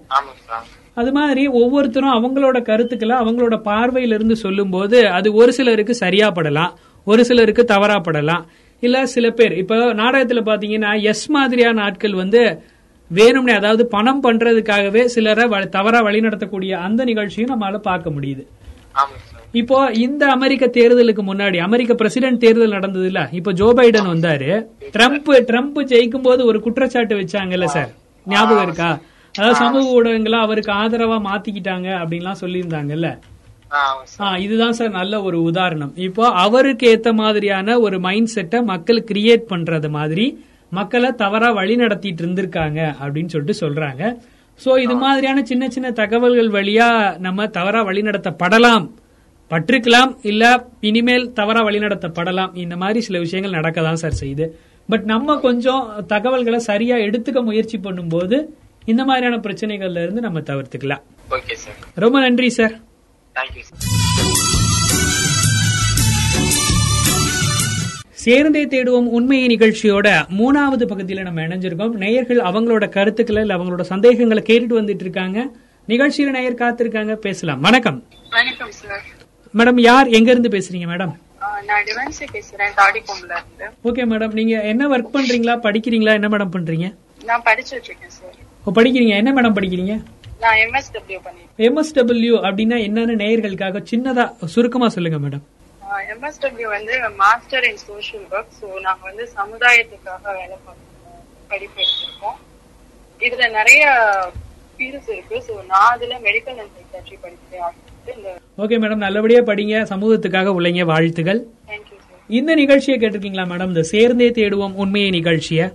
அது மாதிரி ஒவ்வொருத்தரும் அவங்களோட கருத்துக்களை அவங்களோட பார்வையில இருந்து சொல்லும்போது அது ஒரு சிலருக்கு சரியா படலாம் ஒரு சிலருக்கு தவறா படலாம் இல்ல சில பேர். இப்ப நாடகத்துல பாத்தீங்கன்னா எஸ் மாதிரியான ஆட்கள் வந்து வேணும்னே அதாவது பணம் பண்றதுக்காகவே சிலரை தவறா வழிநடத்தக்கூடிய அந்த நிகழ்ச்சியும் நம்மளால பார்க்க முடியுது. இப்போ இந்த அமெரிக்க தேர்தலுக்கு முன்னாடி அமெரிக்க பிரசிடென்ட் தேர்தல் நடந்தது இல்ல இப்போ ஜோ பைடன் வந்தாரு. ட்ரம்ப் ட்ரம்ப் ஜெயிக்கும் போது ஒரு குற்றச்சாட்டு வச்சாங்கல்ல சார்? ஞாபகம் இருக்கா? அதாவது சமூக ஊடகங்களை அவருக்கு ஆதரவா மாத்திக்கிட்டாங்க அப்படின்லாம் சொல்லியிருந்தாங்கல்ல? இதுதான் சார் நல்ல ஒரு உதாரணம். இப்போ அவருக்கு ஏத்த மாதிரியான ஒரு மைண்ட் செட்டை மக்கள் கிரியேட் பண்றது மாதிரி மக்களை தவறா வழி நடத்திட்டு இருந்திருக்காங்க அப்படின்னு சொல்லிட்டு சொல்றாங்க. சோ இது மாதிரியான சின்ன சின்ன தகவல்கள் வழியா நம்ம தவறா வழி நடத்தப்படலாம். பற்றிருக்கலாம் இல்ல இனிமேல் தவறா வழி நடத்தப்படலாம். இந்த மாதிரி சில விஷயங்கள் நடக்க தான் சார் செய்யுது. பட் நம்ம கொஞ்சம் தகவல்களை சரியா எடுத்துக்க முயற்சி பண்ணும்போது இந்த மாதிரியான பிரச்சனைகள்ல இருந்து நம்ம தவிர்த்துக்கலாம். Okay sir. ரொம்ப நன்றி சார். சார் சேர்ந்தே தேடுவோம் உண்மையை நிகழ்ச்சியோட மூணாவது பகுதியில நம்ம இணைஞ்சிருக்கோம். நேயர்கள் அவங்களோட கருத்துக்களை இல்ல அவங்களோட சந்தேகங்களை கேட்டுட்டு வந்துட்டு இருக்காங்க. நிகழ்ச்சியில நேயர் காத்திருக்காங்க. பேசலாம். வணக்கம். வணக்கம் சார் மேடம் யார்? எங்க இருந்து பேசுறீங்க மேடம்? Okay madam. நீங்க என்ன ஒர்க் பண்றீங்களா? படிக்கிறீங்களா? என்ன மேடம் பண்றீங்க? நான் படிச்சுட்டு இருக்கேன் சார் ஓ, படிக்கிறீங்க. என்ன மேடம் படிக்கிறீங்க? எம்எஸ்டபிள்யூ அப்படின்னா என்னன்னு நேயர்களுக்காக சின்னதா சுருக்கமா சொல்லுங்க மேடம் எம்எஸ்டபிள்யூ வந்து master in social work so நாங்க வந்து சமுதாயத்துக்காக வேலை பார்க்கணும் படிப்பு எடுத்திருக்கோம் இதுல நிறைய ஃபீல்ட்ஸ் இருக்கு. ஸோ நான் அதுல மெடிக்கல் அண்ட் சைக்காட்ரி படிக்கிறேன் ஓகே மேடம் நல்லபடியா படிங்க. சமூகத்துக்காக உழைங்க. வாழ்த்துகள் இந்த நிகழ்ச்சியை கேட்டிருக்கீங்களா மேடம் இந்த சேர்ந்தே தேடுவோம் உண்மையை நிகழ்ச்சியை.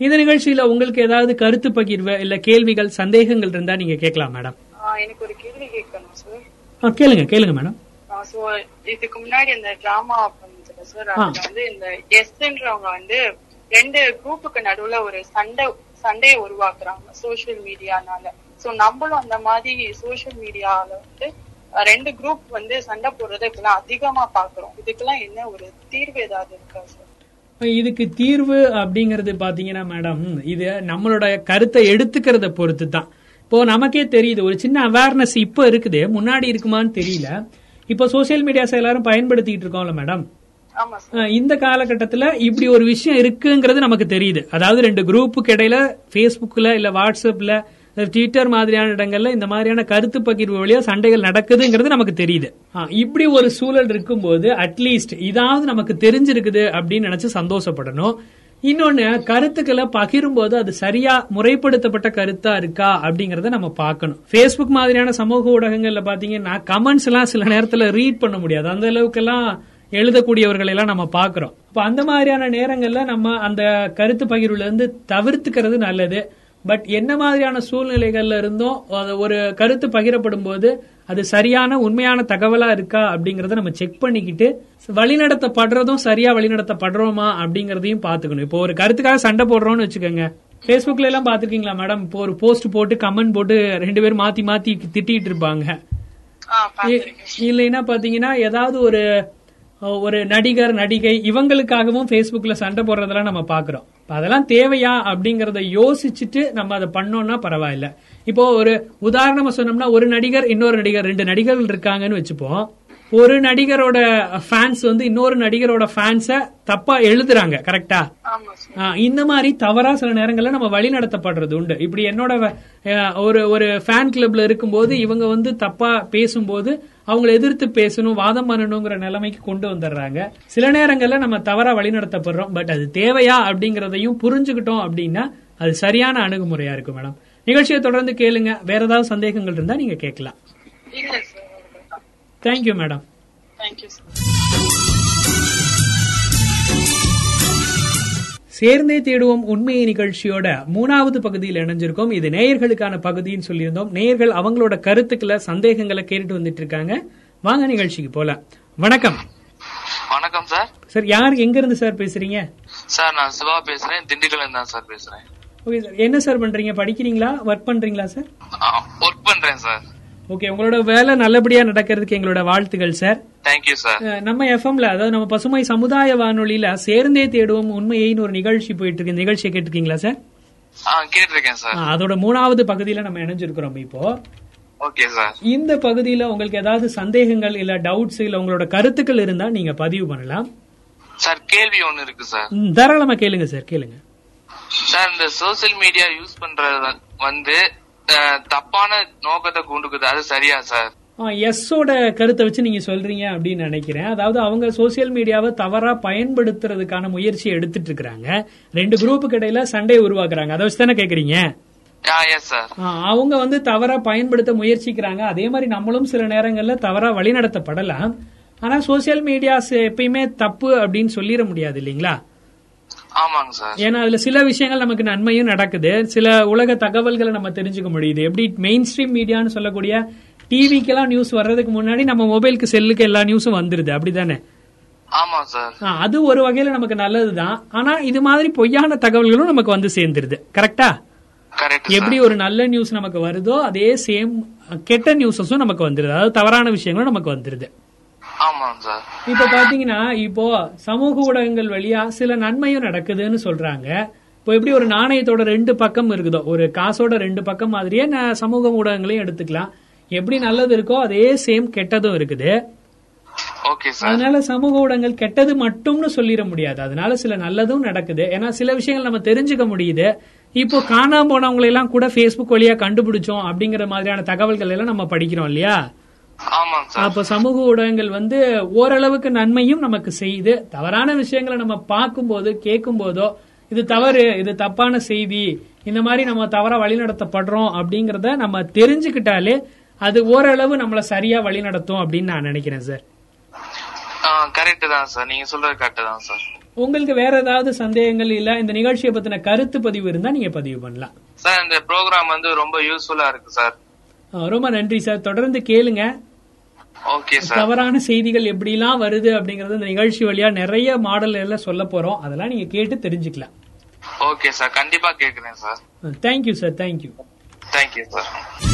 இந்த நிகழ்ச்சியில உங்களுக்கு ஏதாவது கருத்து பகிர்வு இல்ல கேள்விகள் சந்தேகங்கள் இருந்தா நீங்க கேட்கலாம் மேடம். எனக்கு ஒரு கேள்வி கேட்கணும் சார் கேளுங்க கேளுங்க மேடம். இதுக்கு முன்னாடி இந்த டிராமா சார் வந்து இந்த எஸ்ன்றவங்க வந்து ரெண்டு குரூப்புக்கு நடுவுல ஒரு சண்டை சண்டையை உருவாக்குறாங்க சோஷியல் மீடியானால சோ நம்மளும் அந்த மாதிரி சோஷியல் மீடியால வந்து ரெண்டு குரூப் வந்து சண்டை போடுறதை இப்பெல்லாம் அதிகமா பாக்குறோம். இதுக்கெல்லாம் என்ன ஒரு தீர்வு ஏதாவது இருக்கா சார் இதுக்கு தீர்வு அப்படிங்கறது பாத்தீங்கன்னா மேடம் இது நம்மளோட கருத்தை எடுத்துக்கிறத பொறுத்து தான் இப்போ நமக்கே தெரியுது ஒரு சின்ன அவேர்னஸ் இப்போ இருக்குது முன்னாடி இருக்குமான்னு தெரியல. இப்போ சோசியல் மீடியாஸ் எல்லாரும் பயன்படுத்திட்டு இருக்கோம்ல மேடம் இந்த காலகட்டத்துல இப்படி ஒரு விஷயம் இருக்குங்கிறது நமக்கு தெரியுது. அதாவது ரெண்டு குரூப்புக்கு இடையில Facebookல இல்ல வாட்ஸ்அப்ல ட்விட்டர் மாதிரியான இடங்கள்ல இந்த மாதிரியான கருத்து பகிர்வு வழியா சண்டைகள் நடக்குதுங்கிறது நமக்கு தெரியுது. இப்படி ஒரு சூழல் இருக்கும்போது அட்லீஸ்ட் இதாவது நமக்கு தெரிஞ்சிருக்குது அப்படின்னு நினைச்சு சந்தோஷப்படணும். இன்னொன்னு கருத்துக்களை பகிரும்போது அது சரியா முறைப்படுத்தப்பட்ட கருத்தா இருக்கா அப்படிங்கறத நம்ம பார்க்கணும். பேஸ்புக் மாதிரியான சமூக ஊடகங்கள்ல பாத்தீங்கன்னா கமெண்ட்ஸ் எல்லாம் சில நேரத்துல ரீட் பண்ண முடியாது. அந்த அளவுக்கு எல்லாம் எழுதக்கூடியவர்களை எல்லாம் நம்ம பாக்குறோம் அப்ப அந்த மாதிரியான நேரங்கள்ல நம்ம அந்த கருத்து பகிர்வுல இருந்து தவிர்த்துக்கிறது நல்லது. பட் என்ன மாதிரியான சூழ்நிலைகள்ல இருந்தும் ஒரு கருத்து பகிரப்படும் போது அது சரியான உண்மையான தகவலா இருக்கா அப்படிங்கறத நம்ம செக் பண்ணிக்கிட்டு வழிநடத்தப்படுறதும் சரியா வழிநடத்தப்படுறோமா அப்படிங்கறதையும் பாத்துக்கணும் இப்போ ஒரு கருத்துக்காக சண்டை போடுறோம்னு வச்சுக்கோங்க. Facebookல எல்லாம் பாத்துருக்கீங்களா மேடம் இப்போ ஒரு போஸ்ட் போட்டு கமெண்ட் போட்டு ரெண்டு பேரும் மாத்தி மாத்தி திட்டிட்டு இருப்பாங்க. இல்லைன்னா பாத்தீங்கன்னா ஏதாவது ஒரு ஒரு நடிகர் நடிகை இவங்களுக்காகவும் Facebookல சண்டை போடுறதெல்லாம் நம்ம பாக்குறோம் அதெல்லாம் தேவையா அப்படிங்கறத யோசிச்சுட்டு நம்ம அதை பண்ணோம்னா பரவாயில்ல. இப்போ ஒரு உதாரணமா சொன்னோம்னா ஒரு நடிகர் இன்னொரு நடிகர் ரெண்டு நடிகர்கள் இருக்காங்கன்னு வச்சுப்போம். ஒரு நடிகரோட ஃபேன்ஸ் வந்து இன்னொரு நடிகரோட ஃபேன்ஸ தப்பா எழுதுறாங்க கரெக்டா இந்த மாதிரி தவறா சில நேரங்கள்ல நம்ம வழி நடத்தப்படுறது உண்டு. இப்படி என்னோட ஒரு ஒரு ஃபேன் கிளப்ல இருக்கும்போது இவங்க வந்து தப்பா பேசும்போது அவங்கள எதிர்த்து பேசணும் வாதம் பண்ணணுங்கிற நிலைமைக்கு கொண்டு வந்துடுறாங்க. சில நேரங்கள்ல நம்ம தவறா வழி நடத்தப்படுறோம் பட் அது தேவையா அப்படிங்கறதையும் புரிஞ்சுக்கிட்டோம் அப்படின்னா அது சரியான அணுகுமுறையா இருக்கும் மேடம். நிகழ்ச்சியை தொடர்ந்து கேளுங்க. வேற ஏதாவது சந்தேகங்கள் இருந்தா நீங்க கேட்கலாம். தேங்க்யூ மேடம் தேங்க்யூ சேர்ந்தே தேடுவோம் உண்மையை நிகழ்ச்சியோட. மூணாவது பகுதியில் இணைஞ்சிருக்கோம். இது நேயர்களுக்கான பகுதின்னு சொல்லியிருந்தோம். நேயர்கள் அவங்களோட கருத்துக்களை சந்தேகங்களை கேட்டுட்டு வந்துட்டு இருக்காங்க வாங்க நிகழ்ச்சிக்கு போலாம். வணக்கம். வணக்கம் சார். சார் யார் எங்க இருந்து சார் பேசுறீங்க? சார் நான் சிவா பேசுறேன். திண்டுக்கல்ல தான் சார் பேசுறேன். Okay sir. என்ன சார் பண்றீங்க? படிக்கிறீங்களா? ஒர்க் பண்றீங்களா சார்? ஒர்க் பண்றேன் சார். ஓகே உங்களோட வேலை நல்லபடியா நடக்கிறதுக்கு எங்களோட வாழ்த்துக்கள் சார் தேங்க்யூ சார் நம்ம எஃப்எம்ல அதாவது நம்ம பசுமை சமுதாய வானொலியில சேர்ந்தே தேடுவோம் உண்மையைன்னு ஒரு நிகழ்ச்சி போயிட்டு இருக்கு நிகழ்ச்சியை கேட்டிருக்கீங்களா சார் கேட்டிருக்கேன் சார் அதோட மூணாவது பகுதியில நம்ம இணைஞ்சிருக்கிறோம் இப்போ. ஓகே சார் இந்த பகுதியில உங்களுக்கு ஏதாவது சந்தேகங்கள் இல்ல டவுட்ஸ் இல்ல உங்களோட கருத்துக்கள் இருந்தா நீங்க பதிவு பண்ணலாம். சார் கேள்வி ஒண்ணு இருக்கு சார் தாராளமா கேளுங்க சார் கேளுங்க. சார் இந்த சோசியல் மீடியா யூஸ் பண்றது வந்து தப்பான நோக்கத்தை கொண்டுக்குது. அது சரியா சார்? எஸ்ஸோட கருத்தை வச்சு நீங்க சொல்றீங்க அப்படின்னு நினைக்கிறேன். அதாவது அவங்க சோசியல் மீடியாவை தவறா பயன்படுத்துறதுக்கான முயற்சி எடுத்துட்டு இருக்காங்க ரெண்டு குரூப்புக்கு இடையில சண்டை உருவாக்குறாங்க. அதை வச்சு தானே கேக்குறீங்க? அவங்க வந்து தவறா பயன்படுத்த முயற்சிக்கிறாங்க. அதே மாதிரி நம்மளும் சில நேரங்கள்ல தவறா வழிநடத்தப்படலாம். ஆனா சோசியல் மீடியாஸ் எப்பயுமே தப்பு அப்படின்னு சொல்லிட முடியாது இல்லைங்களா? ஏன்னா அதுல சில விஷயங்கள் நமக்கு நன்மையும் நடக்குது. சில உலக தகவல்களை நம்ம தெரிஞ்சுக்க முடியுது. எப்படி மெயின் ஸ்ட்ரீம் மீடியான்னு சொல்லக்கூடிய டிவிக்கெல்லாம் நியூஸ் வர்றதுக்கு முன்னாடி நம்ம மொபைலுக்கு செல்லுக்கு எல்லா நியூஸும் வந்துருது. அப்படிதானே ஆமா சார். அது ஒரு வகையில நமக்கு நல்லதுதான். ஆனா இது மாதிரி பொய்யான தகவல்களும் நமக்கு வந்து சேர்ந்துருது. கரெக்டா எப்படி ஒரு நல்ல நியூஸ் நமக்கு வருதோ அதே சேம் கெட்ட நியூஸஸும் நமக்கு வந்துருது. அதாவது தவறான விஷயங்களும் நமக்கு வந்துருது. இப்ப பாத்தீங்கன்னா இப்போ சமூக ஊடகங்கள் வழியா சில நன்மையும் நடக்குதுன்னு சொல்றாங்க. இப்போ எப்படி ஒரு நாணயத்தோட ரெண்டு பக்கம் இருக்குதோ ஒரு காசோட ரெண்டு பக்கம் மாதிரியே நான் சமூக ஊடகங்களையும் எடுத்துக்கலாம். எப்படி நல்லது இருக்கோ அதே சேம் கெட்டதும் இருக்குது. அதனால சமூக ஊடகங்கள் கெட்டது மட்டும்னு சொல்லிட முடியாது. அதனால சில நல்லதும் நடக்குது. ஏன்னா சில விஷயங்கள் நம்ம தெரிஞ்சுக்க முடியுது. இப்போ காணாம போனவங்களை எல்லாம் கூட Facebook வழியா கண்டுபிடிச்சோம் அப்படிங்கிற மாதிரியான தகவல்கள் எல்லாம் நம்ம படிக்கிறோம் இல்லையா? அப்ப சமூக ஊடகங்கள் வந்து ஓரளவுக்கு நன்மையும் நமக்கு செய்யுது. தவறான விஷயங்களை நம்ம பார்க்கும்போது கேட்கும் போதோ இது தவறு இது தப்பான செய்தி இந்த மாதிரி நம்ம தவறா வழிநடத்தப்படுறோம் அப்படிங்கறத நம்ம தெரிஞ்சுக்கிட்டாலே அது ஓரளவு நம்மள சரியா வழிநடத்தும் அப்படின்னு நான் நினைக்கிறேன் சார். கரெக்ட் தான் சார். நீங்க சொல்றது கரெக்ட் தான் சார். உங்களுக்கு வேற ஏதாவது சந்தேகங்கள் இல்ல? இந்த நிகழ்ச்சியை பத்தின கருத்து பதிவு இருந்தா நீங்க பதிவு பண்ணலாம். சார் இந்த ப்ரோக்ராம் வந்து ரொம்ப யூஸ்ஃபுல்லா இருக்கு சார். ரொம்ப நன்றி சார். தொடர்ந்து கேளுங்க. தவறான செய்திகள் எப்படிலாம் வருது அப்படிங்கறது இந்த நிகழ்ச்சி வழியா நிறைய மாடல் எல்லாம் சொல்ல போறோம். அதெல்லாம் நீங்க கேட்டு தெரிஞ்சுக்கலாம். ஓகே சார் கண்டிப்பா கேக்குறேன் sir thank you sir thank you thank you sir